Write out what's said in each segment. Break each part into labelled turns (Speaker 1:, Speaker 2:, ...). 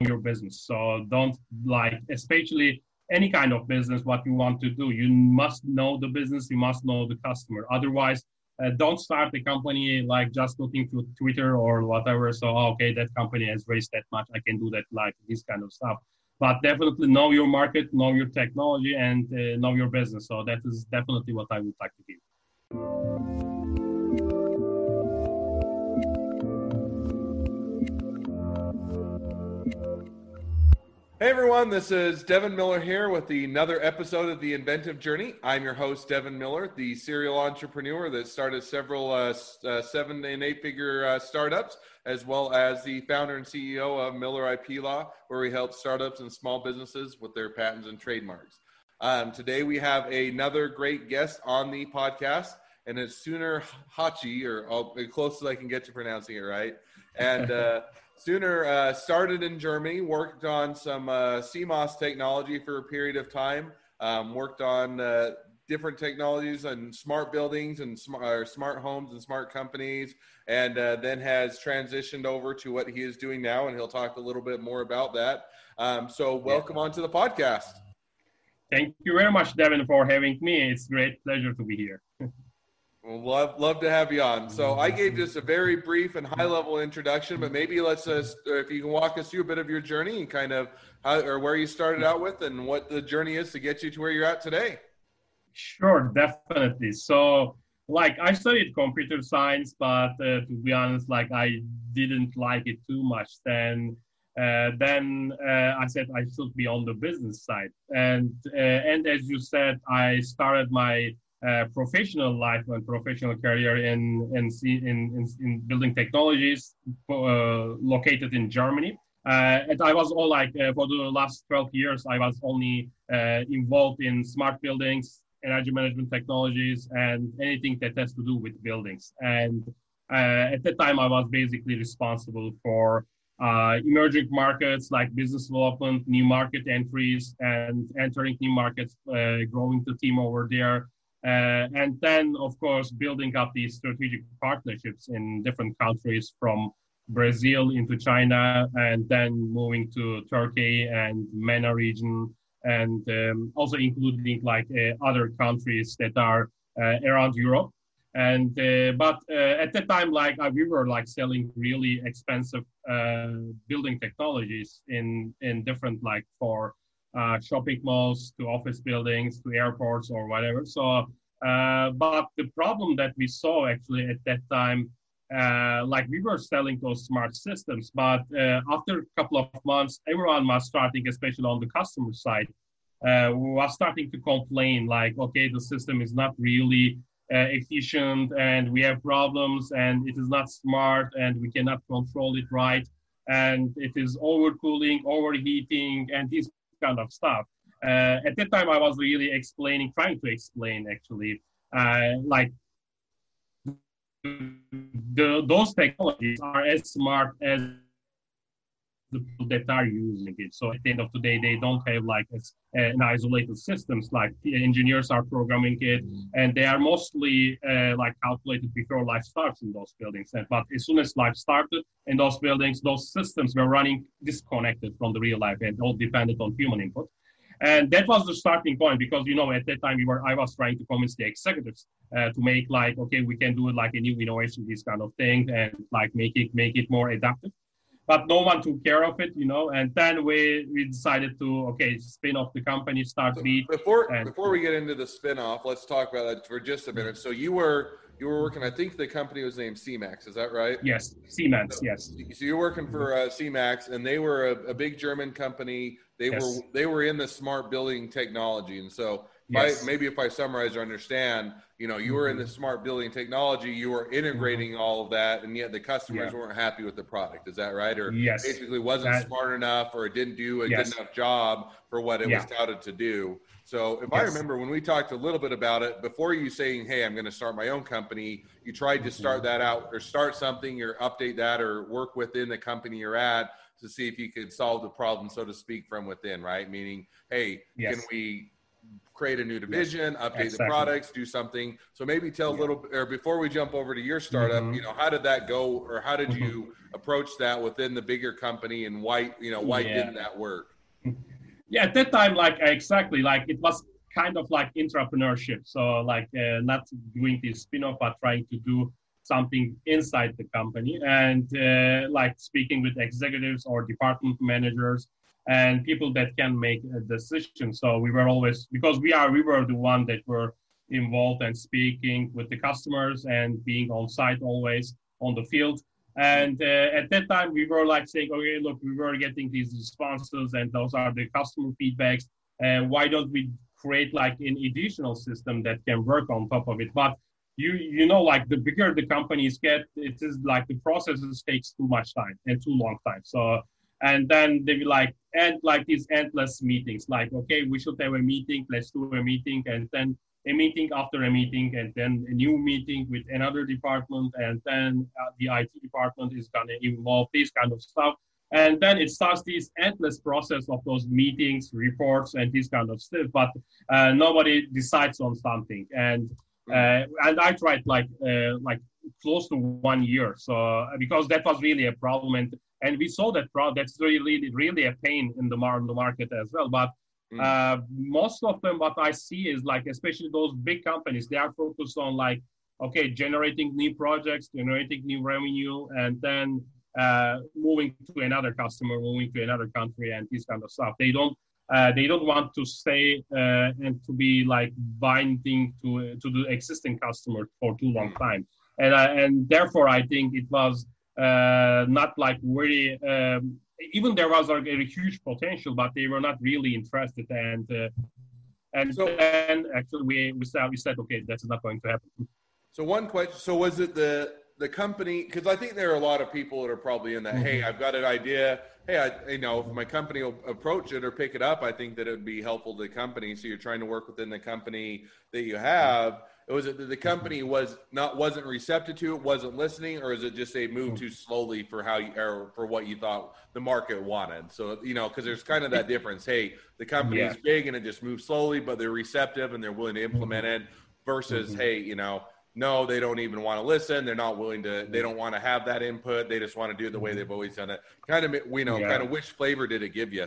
Speaker 1: your business. So don't like, especially any kind of business, what you want to do. You must know the business, you must know the customer. Otherwise, uh, don't start a company like just looking through Twitter or whatever. So, oh, okay, that company has raised that much. I can do that, like this kind of stuff. But definitely know your market, know your technology, and uh, know your business. So, that is definitely what I would like to give.
Speaker 2: Hey everyone, this is Devin Miller here with another episode of The Inventive Journey. I'm your host, Devin Miller, the serial entrepreneur that started several uh, uh, seven and eight figure uh, startups, as well as the founder and CEO of Miller IP Law, where we help startups and small businesses with their patents and trademarks. Um, today we have another great guest on the podcast, and it's Soner Haci, or I'll, as close as I can get to pronouncing it right. And uh, Soner uh, started in Germany, worked on some uh, CMOS technology for a period of time, um, worked on uh, different technologies and smart buildings and smart, smart homes and smart companies, and uh, then has transitioned over to what he is doing now, and he'll talk a little bit more about that. Um, so, welcome yeah. on to the podcast.
Speaker 1: Thank you very much, Devin, for having me. It's a great pleasure to be here.
Speaker 2: Well, love love to have you on. So I gave just a very brief and high level introduction, but maybe let's uh, if you can walk us through a bit of your journey and kind of how or where you started out with and what the journey is to get you to where you're at today.
Speaker 1: Sure, definitely. So like I studied computer science, but uh, to be honest, like I didn't like it too much. Then uh, then uh, I said I should be on the business side, and uh, and as you said, I started my uh, professional life and professional career in in in, in building technologies uh, located in Germany. Uh, and I was all like uh, for the last 12 years, I was only uh, involved in smart buildings, energy management technologies, and anything that has to do with buildings. And at that time, I was basically responsible for emerging markets like business development, new market entries, and entering new markets, growing the team over there, and then, of course, building up these strategic partnerships in different countries from Brazil into China, and then moving to Turkey and MENA region, and um, also including like uh, other countries that are uh, around Europe. And uh, but uh, at that time, like uh, we were like selling really expensive building technologies in in different like for uh, shopping malls to office buildings to airports or whatever. So, uh, but the problem that we saw actually at that time, uh, like we were selling those smart systems, but uh, after a couple of months, everyone was starting, especially on the customer side, uh, was starting to complain like, okay, the system is not really uh, efficient and we have problems and it is not smart and we cannot control it right and it is overcooling, overheating, and these kind of stuff. Uh, at that time, I was really explaining, trying to explain actually, uh, like the, those technologies are as smart as that are using it. So at the end of the day, they don't have like a, an isolated systems. Like engineers are programming it, and they are mostly uh, like calculated before life starts in those buildings. But as soon as life started in those buildings, those systems were running disconnected from the real life and all dependent on human input. And that was the starting point because you know at that time we were I was trying to convince the executives uh, to make like okay we can do it like a new innovation this kind of thing and like make it make it more adaptive but no one took care of it, you know. And then we we decided to okay, spin off the company, start so Beat.
Speaker 2: Before
Speaker 1: and,
Speaker 2: before we get into the spin off, let's talk about that for just a minute. So you were you were working. I think the company was named CMAX. Is that right?
Speaker 1: Yes, CMAX. So, yes.
Speaker 2: So you're working for uh, CMAX, and they were a, a, big German company. They yes. were they were in the smart building technology, and so yes. I, maybe if I summarize or understand, you know, you were in the mm-hmm. smart building technology, you were integrating mm-hmm. all of that, and yet the customers yeah. weren't happy with the product. Is that right? Or
Speaker 1: yes.
Speaker 2: basically wasn't that, smart enough, or it didn't do a yes. good enough job for what it yeah. was touted to do. So if yes. I remember when we talked a little bit about it before you saying, "Hey, I'm going to start my own company," you tried to start mm-hmm. that out or start something or update that or work within the company you're at to see if you could solve the problem, so to speak, from within, right? Meaning, hey, yes. can we create a new division, update exactly. the products, do something. So maybe tell yeah. a little, or before we jump over to your startup, mm-hmm. you know, how did that go, or how did mm-hmm. you approach that within the bigger company, and why, you know, why yeah. didn't that work?
Speaker 1: Yeah, at that time, like exactly, like it was kind of like entrepreneurship. So like uh, not doing this spin-off, but trying to do something inside the company and uh, like speaking with executives or department managers and people that can make a decision. So we were always because we are we were the one that were involved and speaking with the customers and being on site always on the field. And uh, at that time, we were like saying, okay, look, we were getting these responses, and those are the customer feedbacks. Uh, why don't we create like an additional system that can work on top of it? But you you know, like the bigger the companies get, it is like the processes takes too much time and too long time. So and then they will like end like these endless meetings like okay we should have a meeting let's do a meeting and then a meeting after a meeting and then a new meeting with another department and then uh, the IT department is going to involve this kind of stuff. And then it starts this endless process of those meetings reports and this kind of stuff but uh, nobody decides on something. And uh, and I tried like uh, like close to one year. So because that was really a problem and and we saw that pro- that's really really a pain in the, mar- the market as well but mm. uh, most of them what i see is like especially those big companies they are focused on like okay generating new projects generating new revenue and then uh, moving to another customer moving to another country and this kind of stuff they don't uh, they don't want to stay uh, and to be like binding to to the existing customer for too long mm. time and and therefore i think it was not like very um, even there was like a huge potential, but they were not really interested. And uh, and so, then actually we we said we said okay, that's not going to happen.
Speaker 2: So one question. So was it the the company? Because I think there are a lot of people that are probably in that. Mm-hmm. Hey, I've got an idea. Hey, I you know if my company will approach it or pick it up, I think that it would be helpful to the company. So you're trying to work within the company that you have was it that the company was not wasn't receptive to it, wasn't listening, or is it just they moved too slowly for how you or for what you thought the market wanted? So you know, because there's kind of that difference. Hey, the company yeah. is big and it just moves slowly, but they're receptive and they're willing to implement it. Versus, mm-hmm. hey, you know, no, they don't even want to listen. They're not willing to. They don't want to have that input. They just want to do it the way they've always done it. Kind of, we know, yeah. kind of which flavor did it give you?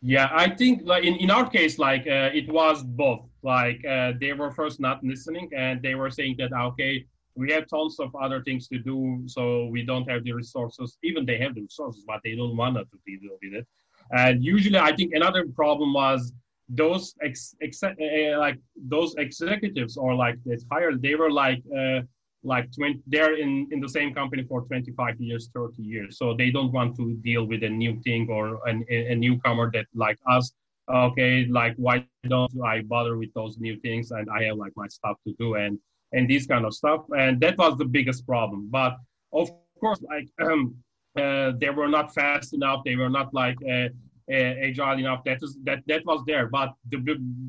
Speaker 1: Yeah, I think like in, in our case, like uh, it was both. Like uh, they were first not listening, and they were saying that okay, we have tons of other things to do, so we don't have the resources. Even they have the resources, but they don't want to deal with it. And usually, I think another problem was those ex, ex uh, like those executives or like this higher, they were like. Uh, like 20 they're in in the same company for 25 years 30 years. So they don't want to deal with a new thing or an, a, newcomer that like us okay like why don't i bother with those new things? And i have like my stuff to do and and this kind of stuff. And that was the biggest problem. But of course like um, uh, they were not fast enough. They were not like uh, agile enough that is that that was there. But the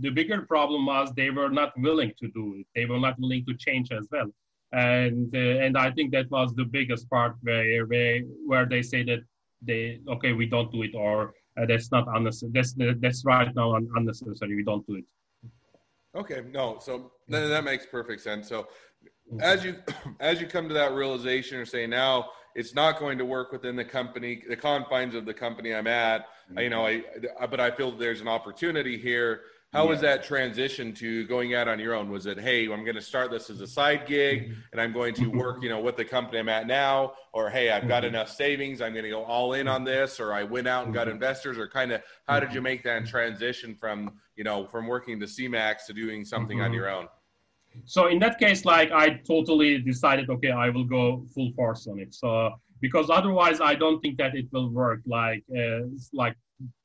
Speaker 1: the bigger problem was they were not willing to do it. They were not willing to change as well. And uh, and I think that was the biggest part where where where they say that they okay we don't do it or uh, that's not unnecessary that's that's right now unnecessary. We don't do it.
Speaker 2: Okay, no, so that, that makes perfect sense. So as you as you come to that realization or say now it's not going to work within the company the confines of the company i'm at you know i but i feel there's an opportunity here how yeah. was that transition to going out on your own? Was it, hey, I'm going to start this as a side gig mm-hmm. and I'm going to work, you know, with the company I'm at now, or hey, I've got mm-hmm. enough savings, I'm going to go all in on this, or I went out and got mm-hmm. investors, or kind of how did you make that transition from, you know, from working the CMAX to doing something mm-hmm. on your own?
Speaker 1: So in that case, like I totally decided, okay, I will go full force on it. So because otherwise, I don't think that it will work. Like, uh, like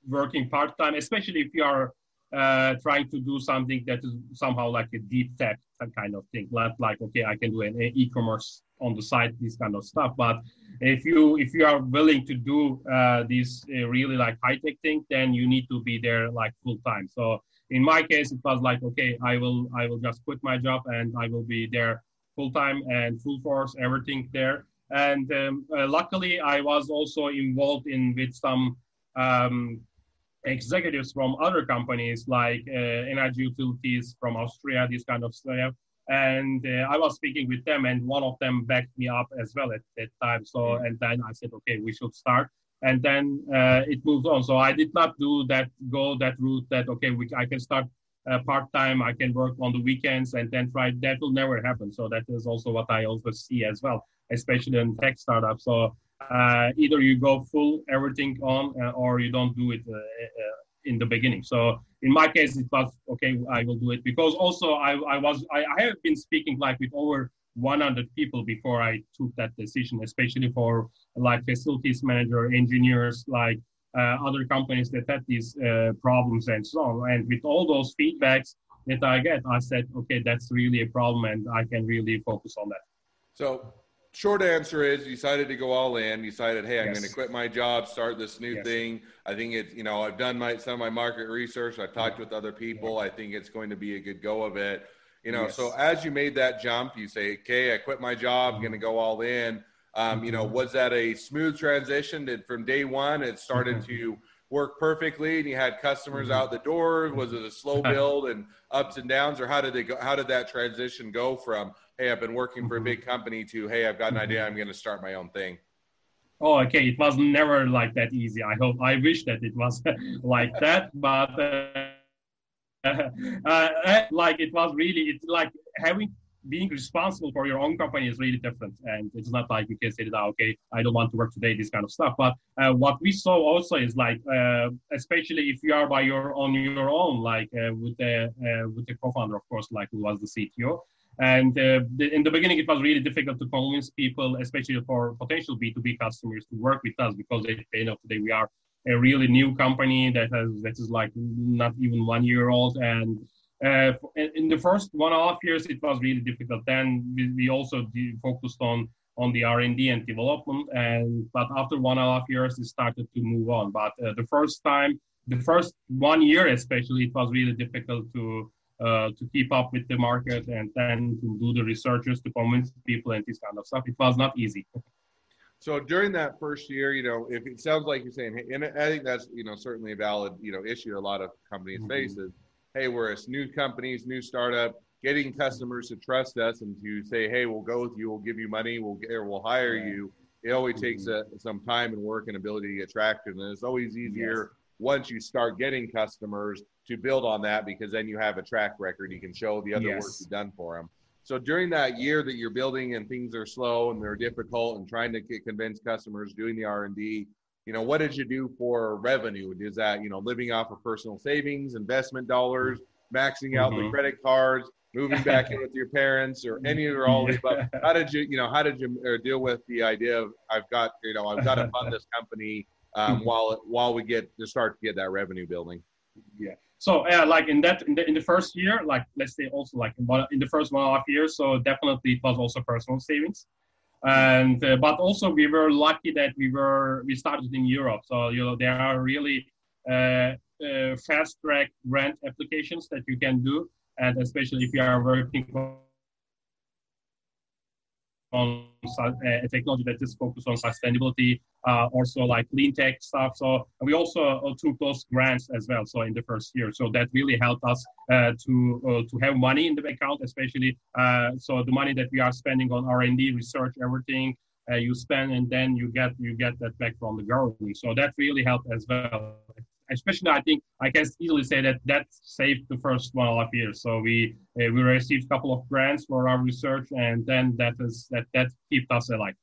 Speaker 1: working part time, especially if you are uh, trying to do something that is somehow like a deep tech kind of thing. Not like okay, I can do an e-commerce on the side, this kind of stuff. But if you if you are willing to do uh, this uh, really like high tech thing, then you need to be there like full time. So in my case, it was like okay, I will I will just quit my job and I will be there full time and full force, everything there. And um, uh, luckily, I was also involved in with some um, executives from other companies like uh, energy utilities from Austria, this kind of stuff. And uh, I was speaking with them, and one of them backed me up as well at that time. So, and then I said, okay, we should start. And then uh, it moved on. So I did not do that, go that route that, okay, we, I can start uh, part time, I can work on the weekends and then try. That will never happen. So that is also what I also see as well, especially in tech startups. So uh, either you go full everything on uh, or you don't do it uh, uh, in the beginning. So in my case, it was okay. I will do it because also I, I was I, I have been speaking like with over 100 people before I took that decision, especially for like facilities manager, engineers, like uh, other companies that had these uh, problems and so on. And with all those feedbacks that I get, I said, okay, that's really a problem, and I can really focus on that.
Speaker 2: So short answer is you decided to go all in you decided hey i'm yes. going to quit my job start this new yes. thing i think it's you know i've done my some of my market research i've talked with other people i think it's going to be a good go of it you know yes. so as you made that jump you say okay i quit my job i'm going to go all in um, you know mm-hmm. was that a smooth transition did from day one it started mm-hmm. to work perfectly and you had customers mm-hmm. out the door was it a slow build and ups and downs or how did it go how did that transition go from hey, I've been working for a big company to, hey, I've got an idea, I'm going to start my own thing?
Speaker 1: Oh, okay. It was never like that easy. I hope, I wish that it was like that, but uh, uh, like it was really, it's like having being responsible for your own company is really different. And it's not like you can say that, okay, I don't want to work today, this kind of stuff. But uh, what we saw also is like, uh, especially if you are by your on your own, like uh, with the uh, with the co-founder, of course, like who was the CTO. And uh, the, in the beginning, it was really difficult to convince people, especially for potential B2B customers, to work with us because at the end of the day, we are a really new company that has that is like not even one year old. And uh, in the first one and a half years, it was really difficult. Then we, we also focused on on the R&D and development. And but after one and a half years, it started to move on. But uh, the first time, the first one year especially, it was really difficult to uh, to keep up with the market and then to do the researchers to convince people and this kind of stuff. It was not easy.
Speaker 2: So during that first year, you know, if it sounds like you're saying, and I think that's you know certainly a valid you know issue a lot of companies mm-hmm. face is, hey, we're a new companies, new startup, getting customers to trust us and to say, hey, we'll go with you, we'll give you money, we'll get, or we'll hire you. It always mm-hmm. takes a, some time and work and ability to get traction, and it's always easier yes. once you start getting customers to build on that because then you have a track record. You can show the other yes. work you've done for them. So during that year that you're building and things are slow and they're difficult and trying to get, convince customers doing the R and D, you know, what did you do for revenue? Is that you know living off of personal savings, investment dollars, maxing out mm-hmm. the credit cards, moving back in with your parents, or any or all of But how did you you know how did you uh, deal with the idea of I've got you know I've got to fund this company um, while while we get to start to get that revenue building?
Speaker 1: Yeah. So uh, like in that in the, in the first year, like let's say also like in, in the first one and a half years, so definitely it was also personal savings. And uh, but also we were lucky that we were we started in Europe, so you know there are really uh, uh fast track grant applications that you can do, and especially if you are working on uh, technology that is focused on sustainability, uh, also like clean tech stuff. So we also uh, took those grants as well. So in the first year, so that really helped us uh, to uh, to have money in the account, especially uh, so the money that we are spending on R and D, research, everything. you spend and then you get you get that back from the government. So that really helped as well especially I think I can easily say that that saved the first one and a half years. So we uh, we received a couple of grants for our research, and then that is that that kept us alive.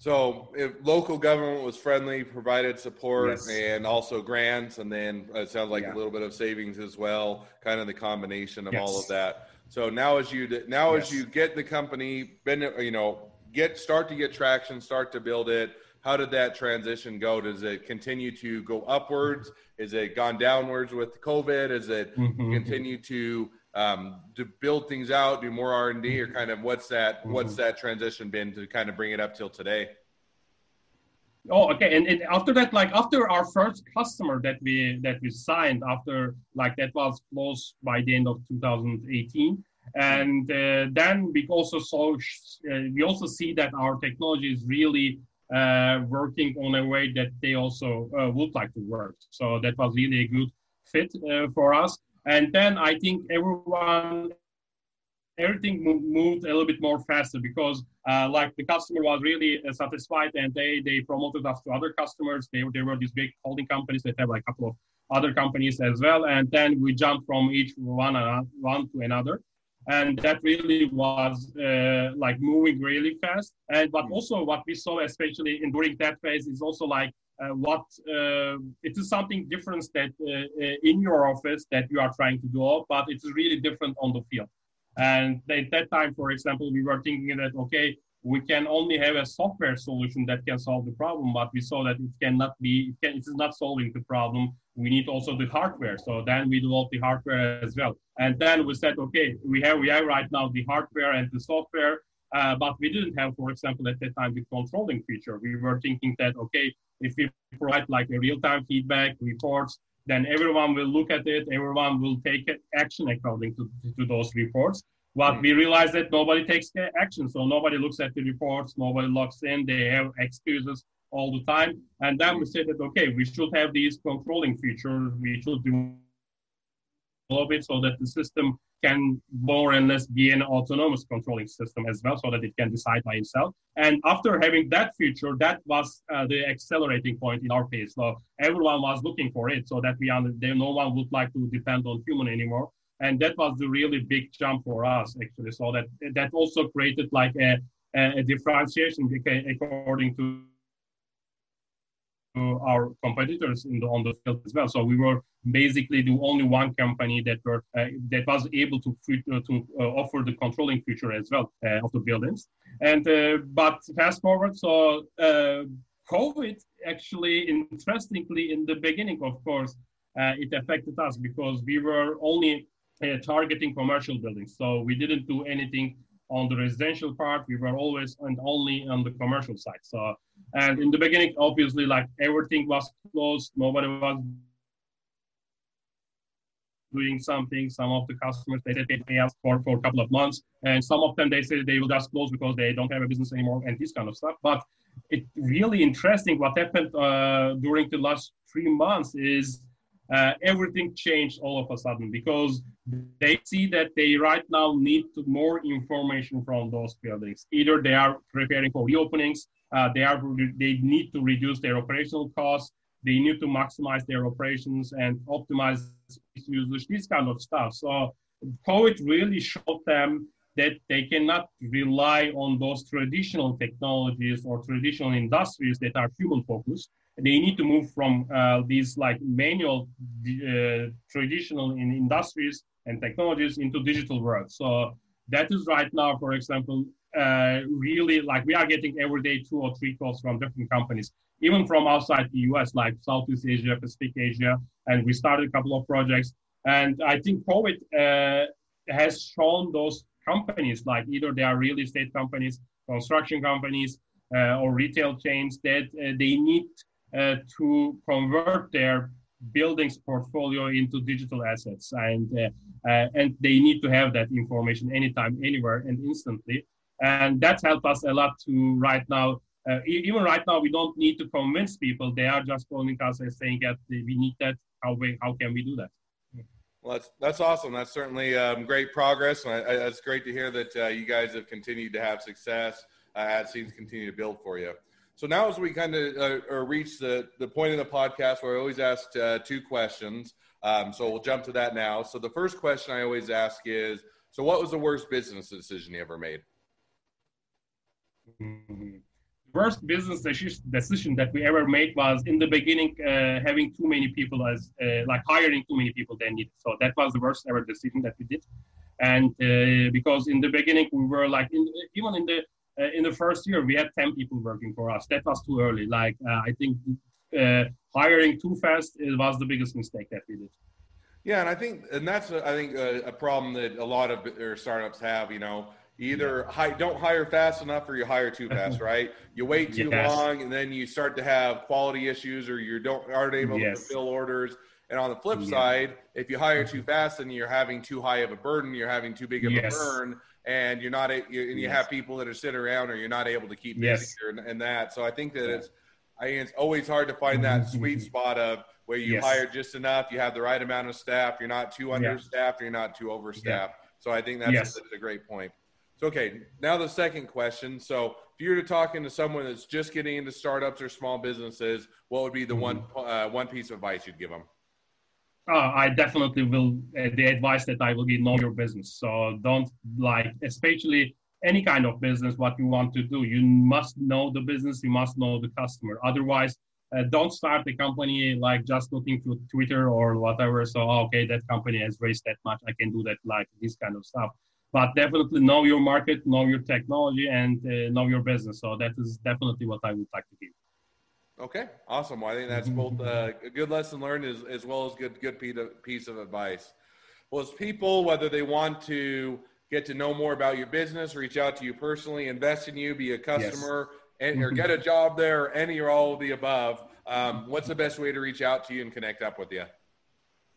Speaker 2: So if local government was friendly, provided support yes. and also grants, and then it sounds like yeah. a little bit of savings as well, kind of the combination of yes. all of that. So now as you now yes. as you get the company, been you know get start to get traction, start to build it how did that transition go? Does it continue to go upwards? Is it gone downwards with COVID? Is it mm-hmm. continue to um, to build things out, do more R and D, or kind of what's that mm-hmm. what's that transition been to kind of bring it up till today?
Speaker 1: Oh, okay. And, and, after that, like after our first customer that we that we signed, after like that was close by the end of 2018, and uh, then we also saw uh, we also see that our technology is really uh, working on a way that they also uh, would like to work. So that was really a good fit uh, for us. And then I think everyone, everything moved a little bit more faster because uh, like the customer was really uh, satisfied and they, they promoted us to other customers. They, they were these big holding companies that have like a couple of other companies as well. And then we jumped from each one, uh, one to another and that really was uh, like moving really fast. And but also what we saw, especially in during that phase, is also like uh, what uh, it is something different that uh, uh, in your office that you are trying to do, but it's really different on the field. And at that time, for example, we were thinking that okay, we can only have a software solution that can solve the problem, but we saw that it cannot be, it, can, it is not solving the problem. We need also the hardware. So then we developed the hardware as well. And then we said, okay, we have, we have right now the hardware and the software, uh, but we didn't have, for example, at that time, the controlling feature. We were thinking that, okay, if we provide like a real-time feedback, reports, then everyone will look at it, everyone will take action according to, to those reports. But mm. we realized that nobody takes action. So nobody looks at the reports, nobody logs in, they have excuses all the time. And then we said that, okay, we should have these controlling features. We should develop it so that the system can more and less be an autonomous controlling system as well, so that it can decide by itself. And after having that feature, that was uh, the accelerating point in our case. So everyone was looking for it, so that we under, no one would like to depend on human anymore and that was the really big jump for us actually so that that also created like a, a, differentiation according to our competitors the, on the field as well. So we were basically the only one company that were uh, that was able to uh, to uh, offer the controlling feature as well uh, of the buildings. And uh, but fast forward, so COVID actually, interestingly, in the beginning, of course, it affected us because we were only targeting commercial buildings. So we didn't do anything on the residential part. We were always and only on the commercial side. So, and in the beginning, obviously, like everything was closed. Nobody was doing something. Some of the customers they said they pay us for, for a couple of months, and some of them they said they will just close because they don't have a business anymore and this kind of stuff. But it really interesting what happened uh, during the last three months is uh, everything changed all of a sudden because they see that they right now need more information from those buildings. Either they are preparing for reopenings, uh, they are they need to reduce their operational costs, they need to maximize their operations and optimize usage, this kind of stuff. So COVID really showed them that they cannot rely on those traditional technologies or traditional industries that are human focused they need to move from uh, these like manual uh, traditional in industries and technologies into digital world. So that is right now for example uh, really like we are getting every day two or three calls from different companies even from outside the us like southeast asia pacific asia and we started a couple of projects. And i think covid uh, has shown those companies like either they are real estate companies construction companies uh, or retail chains that uh, they need uh, to convert their buildings portfolio into digital assets. And uh, uh, and they need to have that information anytime anywhere and instantly. And that's helped us a lot to right now uh, even right now we don't need to convince people. They are just calling us and saying that we need that. How we how can we do that?
Speaker 2: Well that's that's awesome. That's certainly um, great progress. And I, I, it's great to hear that uh, you guys have continued to have success uh, as teams continue to build for you so now, as we kind of uh, reach the, the point in the podcast where I always ask uh, two questions. Um, so we'll jump to that now. So the first question I always ask is So, what was the worst business decision you ever made?
Speaker 1: Mm-hmm. Worst business decision that we ever made was in the beginning uh, having too many people as uh, like hiring too many people than needed. So that was the worst ever decision that we did. And uh, because in the beginning we were like in, even in the uh, in the first year we had 10 people working for us that was too early like uh, i think uh, hiring too fast it was the biggest mistake that we did
Speaker 2: yeah and i think and that's i think a, a problem that a lot of startups have you know either hi, don't hire fast enough or you hire too fast right you wait too yes. long and then you start to have quality issues or you don't aren't able yes. to fulfill orders and on the flip yeah. side if you hire too fast then you're having too high of a burden you're having too big of yes. a burn and you're not, you, and you
Speaker 1: Yes.
Speaker 2: have people that are sitting around or you're not able to keep busy
Speaker 1: Yes.
Speaker 2: or, and that. So I think that
Speaker 1: Yeah.
Speaker 2: it's, I think it's always hard to find that sweet spot of where you
Speaker 1: Yes.
Speaker 2: hire just enough, you have the right amount of staff, you're not too understaffed, or you're not too overstaffed. So I think that's,
Speaker 1: Yes.
Speaker 2: that's a great point. So, okay, now the second question. So, if you were to talking to someone that's just getting into startups or small businesses, what would be the one
Speaker 1: Mm-hmm.
Speaker 2: uh, one piece of advice you'd give them?
Speaker 1: Uh, I definitely will. Uh, the advice that I will give: know your business. So don't like, especially any kind of business, what you want to do. You must know the business. You must know the customer. Otherwise, uh, don't start a company like just looking through Twitter or whatever. So oh, okay, that company has raised that much. I can do that. Like this kind of stuff. But definitely know your market, know your technology, and uh, know your business. So that is definitely what I would like to give.
Speaker 2: Okay, awesome. Well, I think that's both uh, a good lesson learned as, as well as good good piece of, advice. Well, as people, whether they want to get to know more about your business, reach out to you personally, invest in you, be a customer, and, or get a job there, or any or all of the above, um, what's the best way to reach out to you and connect up with you?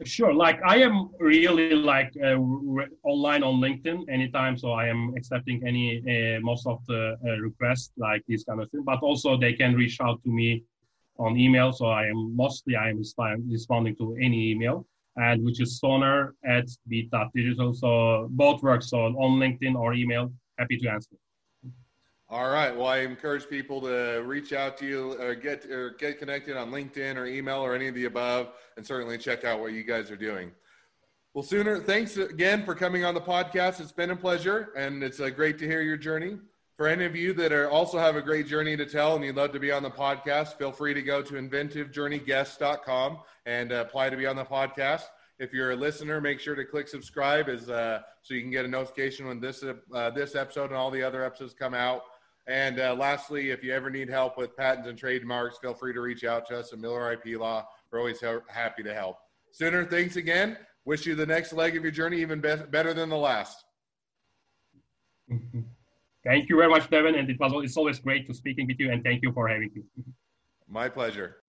Speaker 1: Sure. Like I am really like uh, re- online on LinkedIn anytime, so I am accepting any uh, most of the uh, requests like this kind of thing. But also they can reach out to me on email. So I am mostly I am resp- responding to any email, and which is soner at beat.digital. So both work. So on LinkedIn or email, happy to answer.
Speaker 2: All right. Well, I encourage people to reach out to you or get or get connected on LinkedIn or email or any of the above, and certainly check out what you guys are doing. Well, Soner, thanks again for coming on the podcast. It's been a pleasure, and it's uh, great to hear your journey. For any of you that are also have a great journey to tell and you'd love to be on the podcast, feel free to go to inventivejourneyguests.com and uh, apply to be on the podcast. If you're a listener, make sure to click subscribe as uh, so you can get a notification when this uh, this episode and all the other episodes come out. And uh, lastly, if you ever need help with patents and trademarks, feel free to reach out to us at Miller IP Law. We're always he- happy to help. Soner, thanks again. Wish you the next leg of your journey even be- better than the last.
Speaker 1: Thank you very much, Devin, and it was it's always great to speaking with you, and thank you for having me.
Speaker 2: My pleasure.